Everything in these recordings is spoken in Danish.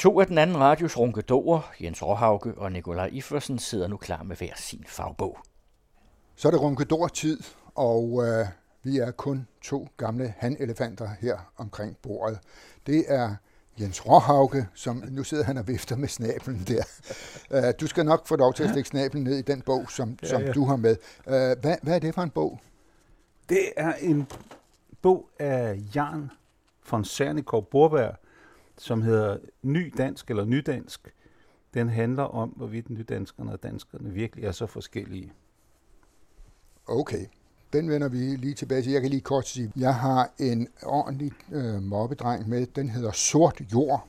To af den anden radios runkedorer, Jens Råhauke og Nikolaj Ifersen, sidder nu klar med hver sin fagbog. Så er det runkedor-tid, og øh, vi er kun to gamle hanelefanter her omkring bordet. Det er Jens Råhauke, som nu sidder han og vifter med snablen der. Uh, du skal nok få lov til at stikke snablen ned i den bog, som, ja, som ja. du har med. Uh, hvad, hvad er det for en bog? Det er en bog af Jan von Cernikov Borberg, som hedder Ny Dansk eller Nydansk. Den handler om, hvorvidt nydanskerne og danskerne virkelig er så forskellige. Okay, den vender vi lige tilbage til. Jeg kan lige kort sige, jeg har en ordentlig øh, mobbedreng med. Den hedder Sort Jord.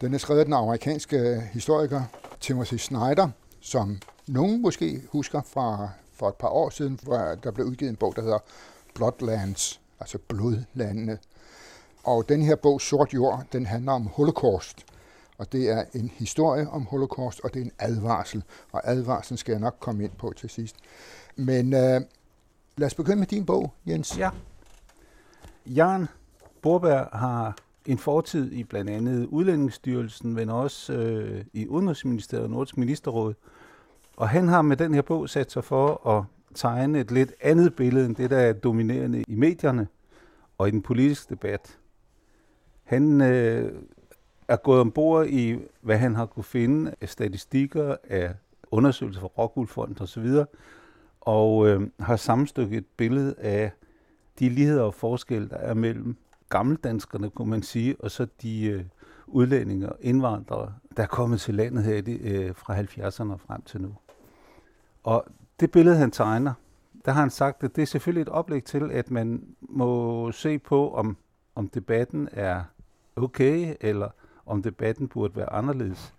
Den er skrevet af den amerikanske øh, historiker Timothy Snyder, som nogen måske husker fra for et par år siden, hvor der blev udgivet en bog, der hedder Bloodlands, altså blodlandene. Og den her bog, Sort Jord, den handler om holocaust. Og det er en historie om holocaust, og det er en advarsel. Og advarslen skal jeg nok komme ind på til sidst. Men øh, lad os begynde med din bog, Jens. Ja. Jan Borberg har en fortid i blandt andet Udlændingsstyrelsen, men også øh, i Udenrigsministeriet og Nordisk Ministerråd. Og han har med den her bog sat sig for at tegne et lidt andet billede end det, der er dominerende i medierne og i den politiske debat. Han øh, er gået ombord i, hvad han har kunne finde af statistikker, af undersøgelser fra Rockwool osv., og øh, har sammenstykket et billede af de ligheder og forskelle, der er mellem gammeldanskerne, kunne man sige, og så de øh, udlændinge og indvandrere, der er kommet til landet her øh, fra 70'erne og frem til nu. Og det billede, han tegner, der har han sagt, at det er selvfølgelig et oplæg til, at man må se på, om, om debatten er okay, eller om debatten burde være anderledes.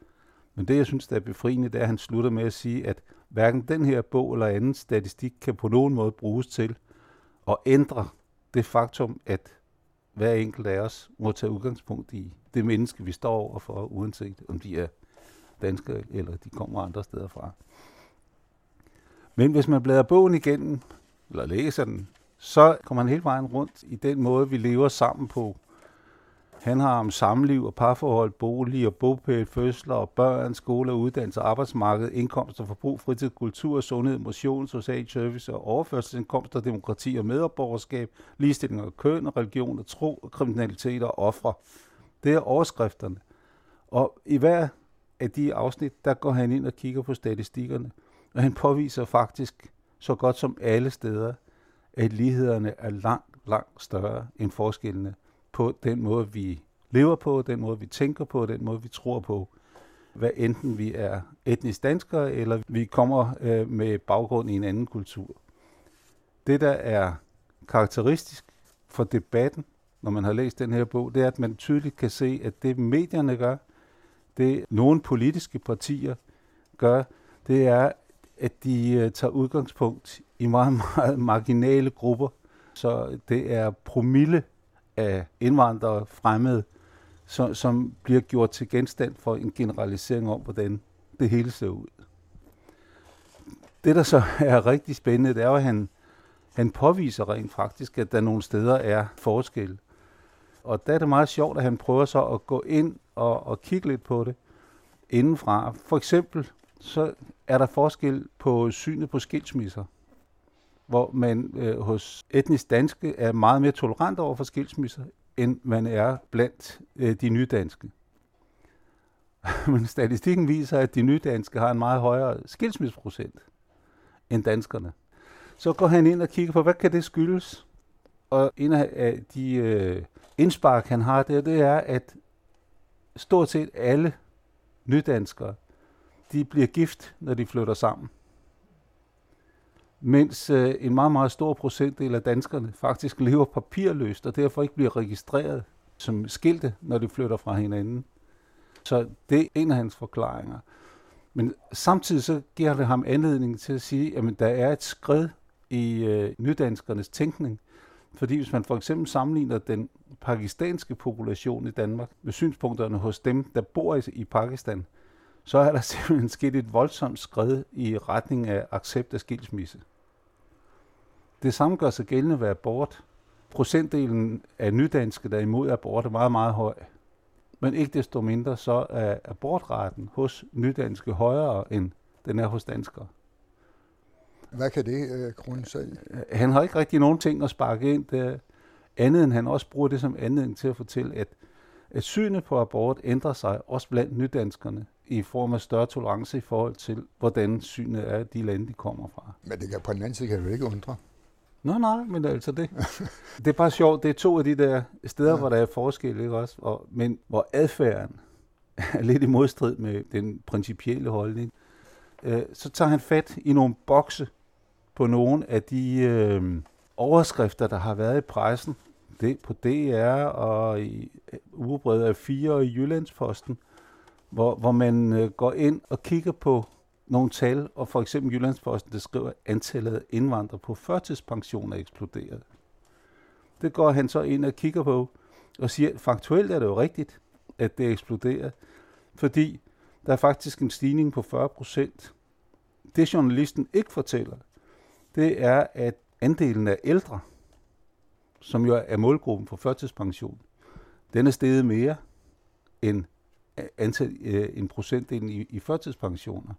Men det, jeg synes, der er befriende, det er, at han slutter med at sige, at hverken den her bog eller anden statistik kan på nogen måde bruges til at ændre det faktum, at hver enkelt af os må tage udgangspunkt i det menneske, vi står overfor, uanset om de er danske eller de kommer andre steder fra. Men hvis man bladrer bogen igennem, eller læser den, så kommer man hele vejen rundt i den måde, vi lever sammen på. Han har om samliv og parforhold, bolig og bogpæl, fødsler og børn, skole og uddannelse, arbejdsmarked, indkomst og forbrug, fritid, kultur, sundhed, motion, social service og overførselsindkomster, demokrati og medborgerskab, ligestilling og køn, religion og tro, og kriminalitet og ofre. Det er overskrifterne. Og i hver af de afsnit, der går han ind og kigger på statistikkerne. Og han påviser faktisk så godt som alle steder, at lighederne er langt, langt større end forskellene på den måde, vi lever på, den måde, vi tænker på, den måde, vi tror på. Hvad enten vi er etnisk danskere, eller vi kommer øh, med baggrund i en anden kultur. Det, der er karakteristisk for debatten, når man har læst den her bog, det er, at man tydeligt kan se, at det medierne gør, det nogle politiske partier gør, det er, at de øh, tager udgangspunkt i meget, meget marginale grupper. Så det er promille af indvandrere fremmede, som, som bliver gjort til genstand for en generalisering om, hvordan det hele ser ud. Det, der så er rigtig spændende, det er at han, han påviser rent faktisk, at der nogle steder er forskel. Og der er det meget sjovt, at han prøver så at gå ind og, og kigge lidt på det indenfra. For eksempel så er der forskel på synet på skilsmisser, hvor man øh, hos etnisk danske er meget mere tolerant over for skilsmisser, end man er blandt øh, de nydanske. Men statistikken viser, at de nydanske har en meget højere skilsmisseprocent end danskerne. Så går han ind og kigger på, hvad kan det skyldes? Og en af de øh, indspark, han har der, det er, at stort set alle nydanskere de bliver gift, når de flytter sammen. Mens øh, en meget, meget stor procentdel af danskerne faktisk lever papirløst, og derfor ikke bliver registreret som skilte, når de flytter fra hinanden. Så det er en af hans forklaringer. Men samtidig så giver det ham anledning til at sige, at der er et skridt i øh, nydanskernes tænkning. Fordi hvis man for eksempel sammenligner den pakistanske population i Danmark med synspunkterne hos dem, der bor i, i Pakistan, så er der simpelthen sket et voldsomt skridt i retning af accept af skilsmisse. Det samme gør sig gældende ved abort. Procentdelen af nydanske, der er imod abort, er meget, meget høj. Men ikke desto mindre så er abortraten hos nydanske højere, end den er hos danskere. Hvad kan det øh, grunde sig Han har ikke rigtig nogen ting at sparke ind, det andet end han også bruger det som anledning til at fortælle, at, at synet på abort ændrer sig også blandt nydanskerne i form af større tolerance i forhold til, hvordan synet er de lande, de kommer fra. Men det kan, på den anden side kan det jo ikke undre. Nå, nej, men altså det. det er bare sjovt. Det er to af de der steder, ja. hvor der er forskel, ikke også? Og, men hvor adfærden er lidt i modstrid med den principielle holdning. Øh, så tager han fat i nogle bokse på nogle af de øh, overskrifter, der har været i pressen. Det på DR og i øh, ugebrevet af 4 og i Jyllandsposten, hvor, hvor man øh, går ind og kigger på nogle tal, og for eksempel Jyllandsposten, der skriver, at antallet af indvandrere på førtidspension er eksploderet. Det går han så ind og kigger på, og siger, at faktuelt er det jo rigtigt, at det er eksploderet, fordi der er faktisk en stigning på 40 procent. Det journalisten ikke fortæller, det er, at andelen af ældre, som jo er målgruppen for førtidspension, den er steget mere end øh, antal, øh, en procentdel i, i førtidspensioner.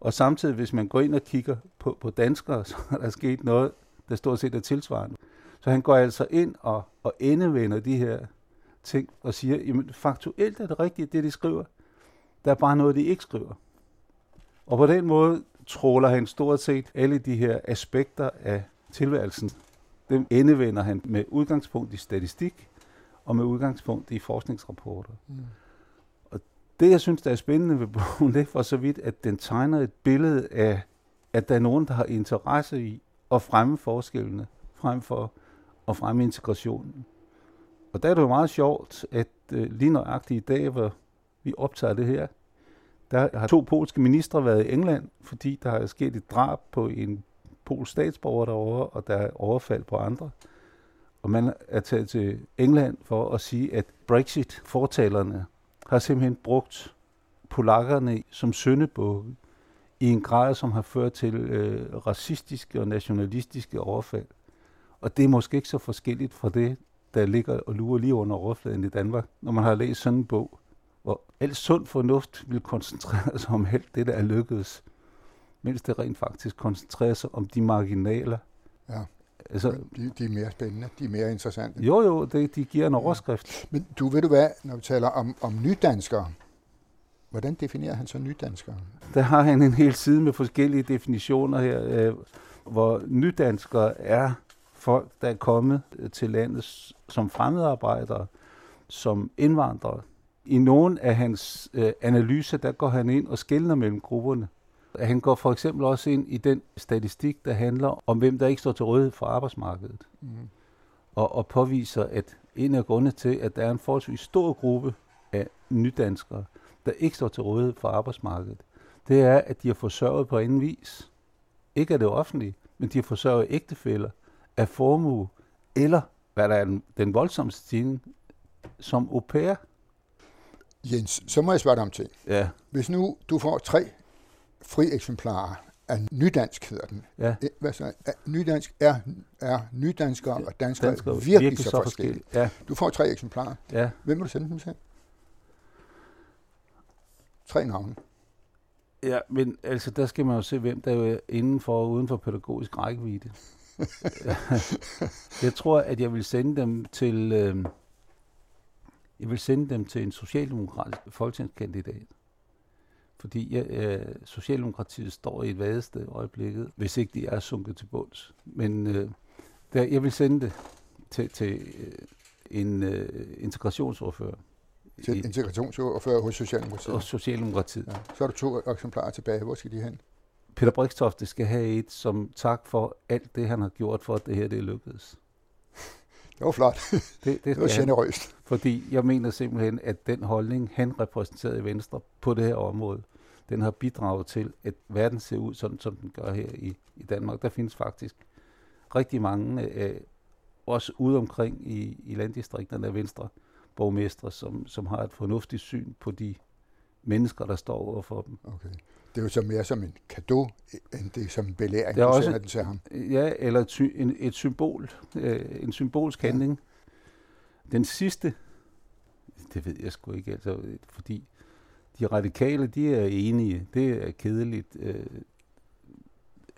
Og samtidig, hvis man går ind og kigger på, på danskere, så er der sket noget, der stort set er tilsvarende. Så han går altså ind og, og endevender de her ting og siger, jamen faktuelt er det rigtigt, det de skriver. Der er bare noget, de ikke skriver. Og på den måde tråler han stort set alle de her aspekter af tilværelsen. Dem endevender han med udgangspunkt i statistik og med udgangspunkt i forskningsrapporter. Mm. Det, jeg synes, der er spændende ved bogen, det er for så vidt, at den tegner et billede af, at der er nogen, der har interesse i at fremme forskellene, frem for at fremme integrationen. Og der er det jo meget sjovt, at øh, lige nøjagtigt i dag, hvor vi optager det her, der har to polske ministre været i England, fordi der er sket et drab på en polsk statsborger derovre, og der er overfald på andre. Og man er taget til England for at sige, at Brexit-fortalerne har simpelthen brugt polakkerne som søndebukke i en grad, som har ført til øh, racistiske og nationalistiske overfald. Og det er måske ikke så forskelligt fra det, der ligger og lurer lige under overfladen i Danmark, når man har læst sådan en bog, hvor alt sund fornuft vil koncentrere sig om alt det, der er lykkedes, mens det rent faktisk koncentrerer sig om de marginaler. Ja. Altså, de, de er mere spændende, de er mere interessante. Jo, jo, det, de giver en overskrift. Men du ved du hvad, når vi taler om, om nydanskere, hvordan definerer han så nydanskere? Der har han en hel side med forskellige definitioner her, øh, hvor nydanskere er folk, der er kommet til landet som fremmedarbejdere, som indvandrere. I nogle af hans øh, analyser, der går han ind og skældner mellem grupperne. Han går for eksempel også ind i den statistik, der handler om, hvem der ikke står til rådighed for arbejdsmarkedet. Mm. Og, og påviser, at en af grundene til, at der er en forholdsvis stor gruppe af nydanskere, der ikke står til rådighed for arbejdsmarkedet, det er, at de har forsørget på anden vis. Ikke af det offentlige, men de har forsørget ægtefælder af formue, eller hvad der er den, den voldsomme stigning, som au pair. Jens, så må jeg spørge dig om ting. Ja. Hvis nu du får tre fri eksemplarer af nydansk, hedder den. Ja. Hvad så? Nydansk er, er nydanskere og danskere, danskere virkelig, virkelig så forskellige. Ja. Du får tre eksemplarer. Ja. Hvem vil du sende dem til? Tre navne. Ja, men altså, der skal man jo se, hvem der er inden for og uden for pædagogisk rækkevidde. jeg tror, at jeg vil sende dem til... Øh, jeg vil sende dem til en socialdemokratisk folketingskandidat. Fordi øh, Socialdemokratiet står i et vadested i øjeblikket, hvis ikke de er sunket til bunds. Men øh, der, jeg vil sende det til, til øh, en øh, integrationsordfører. Til integrationsordfører hos Socialdemokratiet? Hos Socialdemokratiet. Ja. Så er der to eksemplarer tilbage. Hvor skal de hen? Peter Brikstofte skal have et som tak for alt det, han har gjort for, at det her det er lykkedes. Det var flot. Det, det, det var generøst. Fordi jeg mener simpelthen, at den holdning, han repræsenterede i Venstre på det her område, den har bidraget til, at verden ser ud sådan, som den gør her i, i Danmark. Der findes faktisk rigtig mange, øh, også ude omkring i, i landdistrikterne af Venstre, borgmestre, som, som har et fornuftigt syn på de mennesker, der står over for dem. Okay. Det er jo så mere som en gave, end det er som en belæring, du også, sender den til ham. Ja, eller et, en, et symbol, øh, en symbolsk handling. Ja. Den sidste Det ved jeg sgu ikke, altså, fordi de radikale, de er enige. Det er kedeligt. Øh,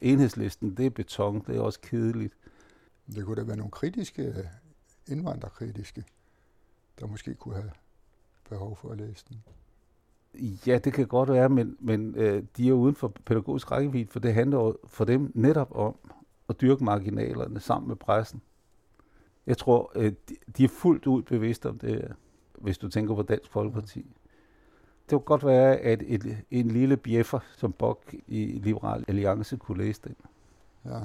enhedslisten, det er beton, det er også kedeligt. Det kunne da være nogle kritiske, indvandrerkritiske, der måske kunne have behov for at læse den. Ja, det kan godt være, men, men øh, de er uden for pædagogisk rækkevidde, for det handler for dem netop om at dyrke marginalerne sammen med pressen. Jeg tror, øh, de, de er fuldt ud bevidste om det, hvis du tænker på Dansk Folkeparti. Det kunne godt være, at et, en lille bjeffer som Bok i Liberal Alliance kunne læse den. Ja.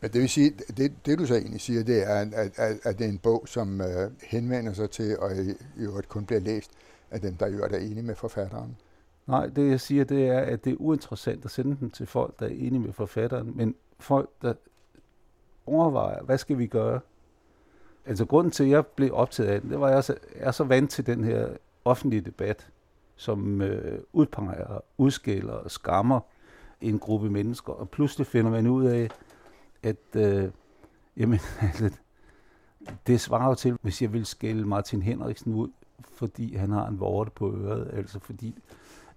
Men det vil sige, det, det du så egentlig siger, det er, at, at, at det er en bog, som øh, henvender sig til, og i, i øvrigt kun bliver læst af dem, der i øvrigt er enige med forfatteren. Nej, det jeg siger, det er, at det er uinteressant at sende den til folk, der er enige med forfatteren, men folk, der overvejer, hvad skal vi gøre? Altså grunden til, at jeg blev optaget af den, det var, at jeg er så, jeg er så vant til den her offentlige debat, som øh, udpeger, udskælder og skammer en gruppe mennesker, og pludselig finder man ud af, at øh, jamen, altså, det svarer jo til, hvis jeg vil skælde Martin Henriksen ud, fordi han har en vorte på øret, altså fordi,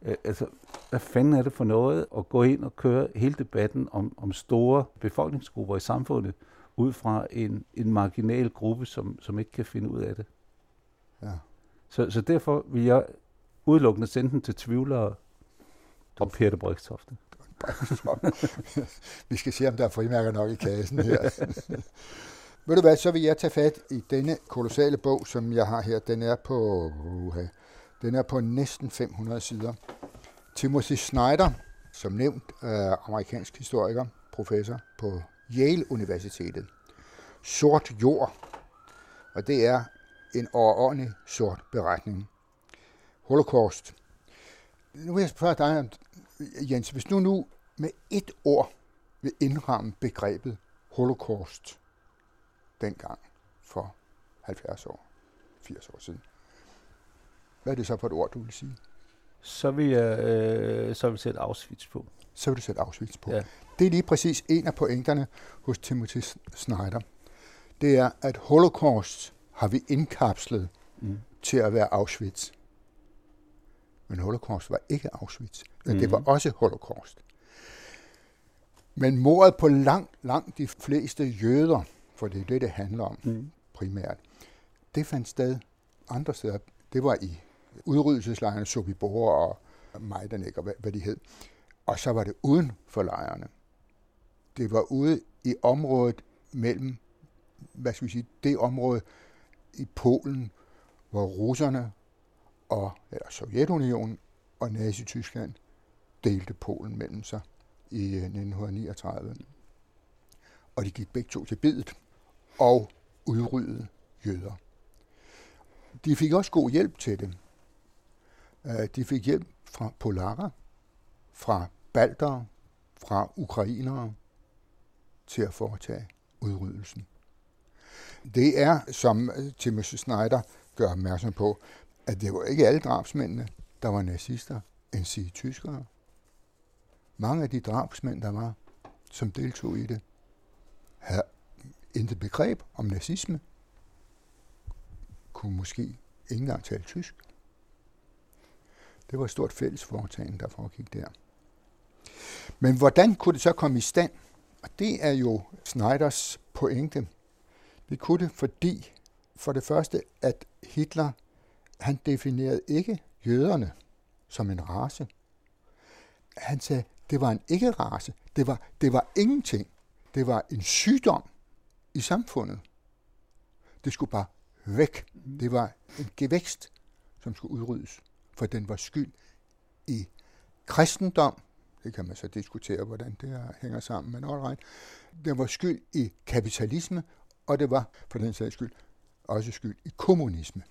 øh, altså, hvad fanden er det for noget at gå ind og køre hele debatten om, om store befolkningsgrupper i samfundet, ud fra en, en marginal gruppe, som, som ikke kan finde ud af det. Ja. Så, så derfor vil jeg udelukkende sende den til tvivlere og Peter Brygstofte. Vi skal se, om der er frimærker nok i kassen her. Ved du hvad, så vil jeg tage fat i denne kolossale bog, som jeg har her. Den er på, uh, den er på næsten 500 sider. Timothy Snyder, som nævnt, er amerikansk historiker, professor på Yale Universitetet. Sort jord. Og det er en overordentlig sort beretning. Holocaust. Nu vil jeg spørge dig, Jens, hvis du nu med et ord vil indramme begrebet holocaust dengang for 70 år, 80 år siden. Hvad er det så for et ord, du vil sige? Så vil jeg, øh, så vil sætte Auschwitz på. Så vil du sætte Auschwitz på. Ja. Det er lige præcis en af pointerne hos Timothy Snyder. Det er, at holocaust har vi indkapslet mm. til at være Auschwitz. Men holocaust var ikke Auschwitz. Mm. Det var også holocaust. Men mordet på langt, langt de fleste jøder, for det er det, det handler om mm. primært, det fandt sted andre steder. Det var i udryddelseslejrene Sobibor og Majdanek og hvad, hvad de hed. Og så var det uden for lejrene. Det var ude i området mellem, hvad skal vi sige, det område i Polen, hvor russerne og eller Sovjetunionen og Nazi-Tyskland delte Polen mellem sig i 1939. Øh, og de gik begge to til bedet og udryddede jøder. De fik også god hjælp til det. Øh, de fik hjælp fra polakker, fra baltere, fra ukrainere til at foretage udryddelsen. Det er, som øh, Timothy Snyder gør opmærksom på, at det var ikke alle drabsmændene, der var nazister, end sige tyskere. Mange af de drabsmænd, der var, som deltog i det, havde intet begreb om nazisme, kunne måske ikke engang tale tysk. Det var et stort fælles foretagende, der foregik der. Men hvordan kunne det så komme i stand? Og det er jo Snyders pointe. Det kunne det, fordi for det første, at Hitler, han definerede ikke jøderne som en race. Han sagde, det var en ikke-race. Det var, det var ingenting. Det var en sygdom i samfundet. Det skulle bare væk. Det var en gevækst, som skulle udryddes, for den var skyld i kristendom. Det kan man så diskutere, hvordan det hænger sammen, men all right. Den var skyld i kapitalisme, og det var for den sags skyld også skyld i kommunisme.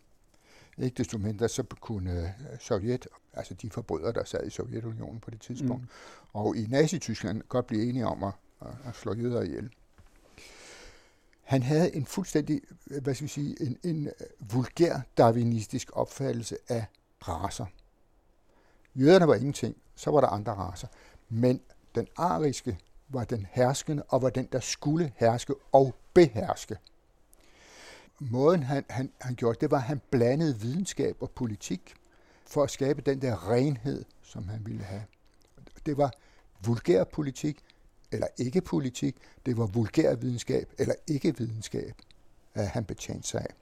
Ikke desto mindre så kunne øh, Sovjet, altså de forbrydere, der sad i Sovjetunionen på det tidspunkt, mm. og i Nazi-Tyskland godt blive enige om at, at slå jøder ihjel. Han havde en fuldstændig, øh, hvad skal vi sige, en, en øh, vulgær darwinistisk opfattelse af raser. Jøderne var ingenting, så var der andre raser. Men den ariske var den herskende, og var den, der skulle herske og beherske. måden han, han, han gjorde, det var, at han blandede videnskab og politik for at skabe den der renhed, som han ville have. Det var vulgær politik eller ikke politik, det var vulgær videnskab eller ikke videnskab, at han betjente sig af.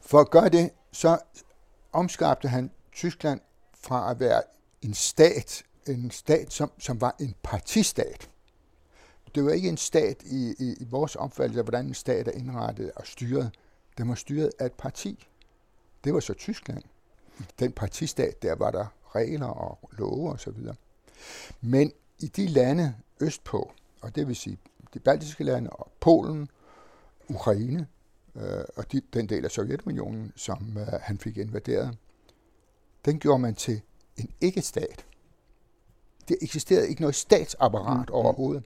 For at gøre det, så omskabte han Tyskland fra at være en stat, en stat, som, som var en partistat. Det var ikke en stat i, i, i vores opfattelse af, hvordan en stat er indrettet og styret. Den var styret af et parti. Det var så Tyskland. Den partistat, der var der regler og love osv. Men i de lande østpå, og det vil sige de baltiske lande og Polen, Ukraine øh, og de, den del af Sovjetunionen, som øh, han fik invaderet, den gjorde man til en ikke-stat. Det eksisterede ikke noget statsapparat mm. overhovedet.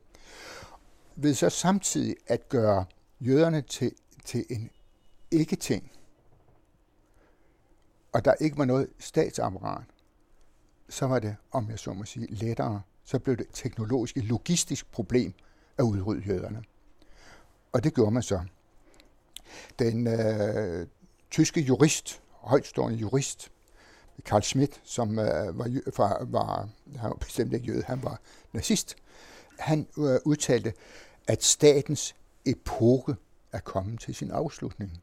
Ved så samtidig at gøre jøderne til, til en ikke-ting, og der ikke var noget statsapparat, så var det, om jeg så må sige, lettere. Så blev det teknologisk et logistisk problem at udrydde jøderne. Og det gjorde man så. Den øh, tyske jurist, højtstående jurist, Karl Schmidt, som øh, var, var, var, han var bestemt ikke jøde, han var nazist, han øh, udtalte, at statens epoke er kommet til sin afslutning.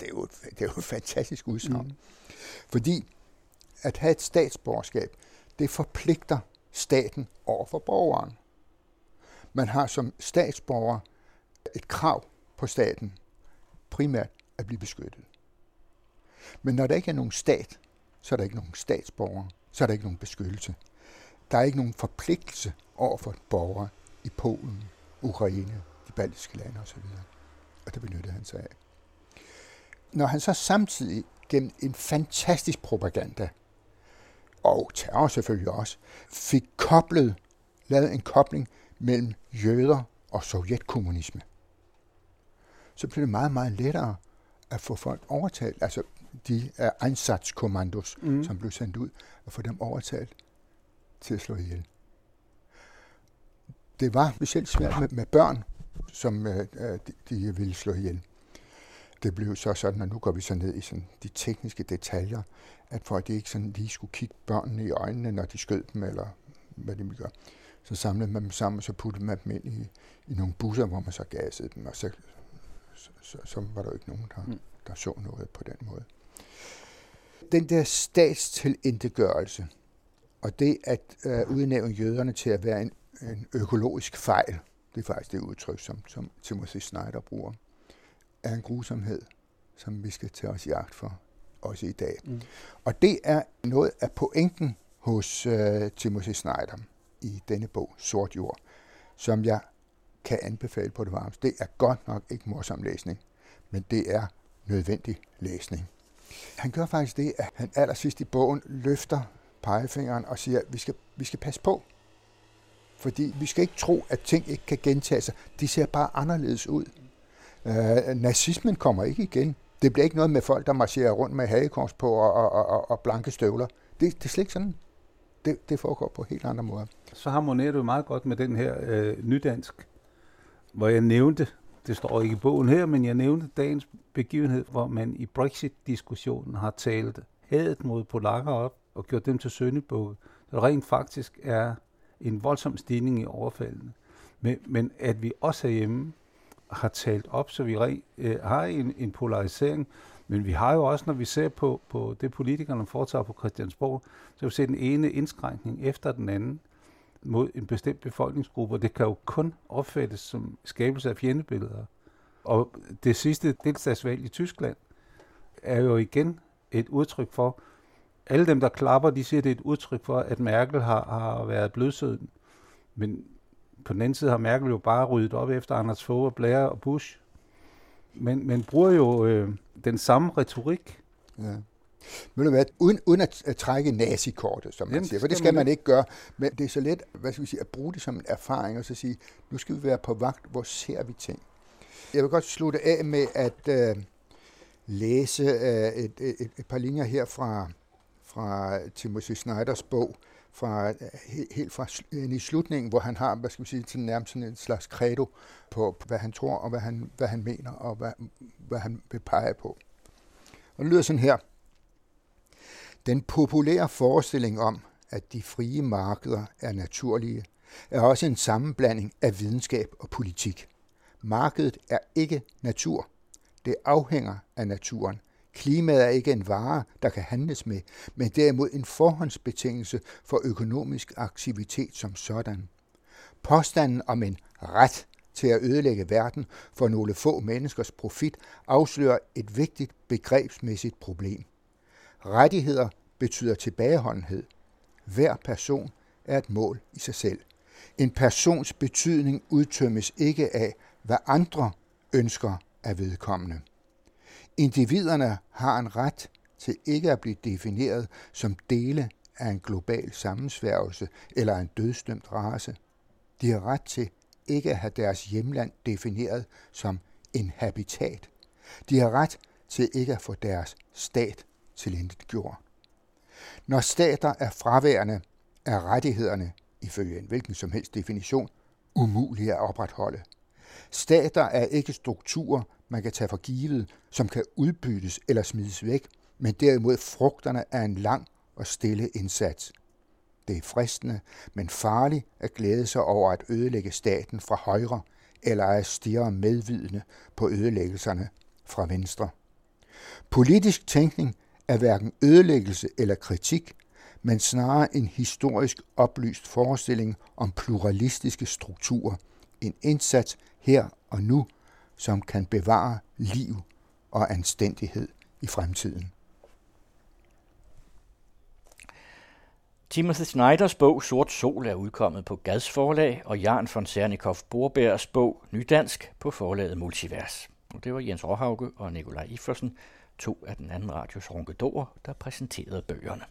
Det er jo, det er jo et fantastisk udsagn. Mm. Fordi at have et statsborgerskab, det forpligter staten over for borgeren. Man har som statsborger et krav på staten, primært at blive beskyttet. Men når der ikke er nogen stat, så er der ikke nogen statsborger, så er der ikke nogen beskyttelse. Der er ikke nogen forpligtelse over for borgere i Polen, Ukraine, de baltiske lande osv. Og det benyttede han sig af. Når han så samtidig gennem en fantastisk propaganda og terror selvfølgelig også, fik koblet, lavet en kobling mellem jøder og sovjetkommunisme. Så blev det meget, meget lettere at få folk overtalt, altså de er Einsatzkommandos, mm. som blev sendt ud, at få dem overtalt til at slå ihjel. Det var specielt svært med, med børn, som øh, de, de ville slå ihjel. Det blev så sådan, at nu går vi så ned i sådan de tekniske detaljer, at for at de ikke sådan lige skulle kigge børnene i øjnene, når de skød dem, eller hvad de gør, så samlede man dem sammen, og så puttede man dem ind i, i nogle busser, hvor man så gassede dem, og så, så, så, så var der jo ikke nogen, der, mm. der så noget på den måde. Den der statstilintegørelse, og det at øh, udnævne jøderne til at være en, en økologisk fejl, det er faktisk det udtryk, som, som Timothy Snyder bruger, er en grusomhed, som vi skal tage os i agt for også i dag. Mm. Og det er noget af pointen hos uh, Timothy Snyder i denne bog, Sort Jord, som jeg kan anbefale på det varmeste. Det er godt nok ikke morsom læsning, men det er nødvendig læsning. Han gør faktisk det, at han allersidst i bogen løfter pegefingeren og siger, at vi skal, vi skal passe på. Fordi vi skal ikke tro, at ting ikke kan gentage sig. De ser bare anderledes ud. Uh, nazismen kommer ikke igen. Det bliver ikke noget med folk, der marcherer rundt med hagekors på og, og, og, og blanke støvler. Det, det er slet ikke sådan. Det, det foregår på helt andre måder. Så harmonerer du meget godt med den her øh, nydansk, hvor jeg nævnte, det står ikke i bogen her, men jeg nævnte dagens begivenhed, hvor man i Brexit-diskussionen har talt hadet mod polakker op og gjort dem til søndebukke. Så rent faktisk er en voldsom stigning i overfaldene. Men, men at vi også herhjemme har talt op, så vi re, øh, har en, en polarisering. Men vi har jo også, når vi ser på, på det, politikerne foretager på Christiansborg, så vi ser den ene indskrænkning efter den anden mod en bestemt befolkningsgruppe, og det kan jo kun opfattes som skabelse af fjendebilleder. Og det sidste delstatsvalg i Tyskland er jo igen et udtryk for, alle dem, der klapper, de siger, det er et udtryk for, at Merkel har, har været blødsøden. Men på den anden side har Merkel jo bare ryddet op efter Anders Fogh og Blair og Bush. Men, men bruger jo øh, den samme retorik. Ja. Men hvad, uden, uden at, at trække nazikortet, som man Jamen, siger, for det skal man ikke gøre, men det er så let hvad skal vi sige, at bruge det som en erfaring, og så sige, nu skal vi være på vagt, hvor ser vi ting. Jeg vil godt slutte af med at øh, læse øh, et, et, et par linjer her fra, fra Timothy Snyders bog, fra, helt fra i slutningen, hvor han har, hvad skal vi sige, sådan nærmest sådan en slags credo på, hvad han tror og hvad han, hvad han mener og hvad, hvad han vil pege på. Og det lyder sådan her. Den populære forestilling om, at de frie markeder er naturlige, er også en sammenblanding af videnskab og politik. Markedet er ikke natur. Det afhænger af naturen. Klimaet er ikke en vare, der kan handles med, men derimod en forhåndsbetingelse for økonomisk aktivitet som sådan. Påstanden om en ret til at ødelægge verden for nogle få menneskers profit afslører et vigtigt begrebsmæssigt problem. Rettigheder betyder tilbageholdenhed. Hver person er et mål i sig selv. En persons betydning udtømmes ikke af, hvad andre ønsker af vedkommende. Individerne har en ret til ikke at blive defineret som dele af en global sammensværgelse eller en dødstømt race. De har ret til ikke at have deres hjemland defineret som en habitat. De har ret til ikke at få deres stat gjort. Når stater er fraværende, er rettighederne, ifølge en hvilken som helst definition, umulige at opretholde. Stater er ikke strukturer, man kan tage for givet, som kan udbyttes eller smides væk, men derimod frugterne af en lang og stille indsats. Det er fristende, men farligt at glæde sig over at ødelægge staten fra højre, eller at stirre medvidende på ødelæggelserne fra venstre. Politisk tænkning er hverken ødelæggelse eller kritik, men snarere en historisk oplyst forestilling om pluralistiske strukturer, en indsats her og nu, som kan bevare liv og anstændighed i fremtiden. Timothy Snyders bog Sort Sol er udkommet på Gads forlag, og Jan von Sernikov Borbergs bog Nydansk på forlaget Multivers. Og det var Jens Råhauge og Nikolaj Iffersen, to af den anden radios ronkedorer, der præsenterede bøgerne.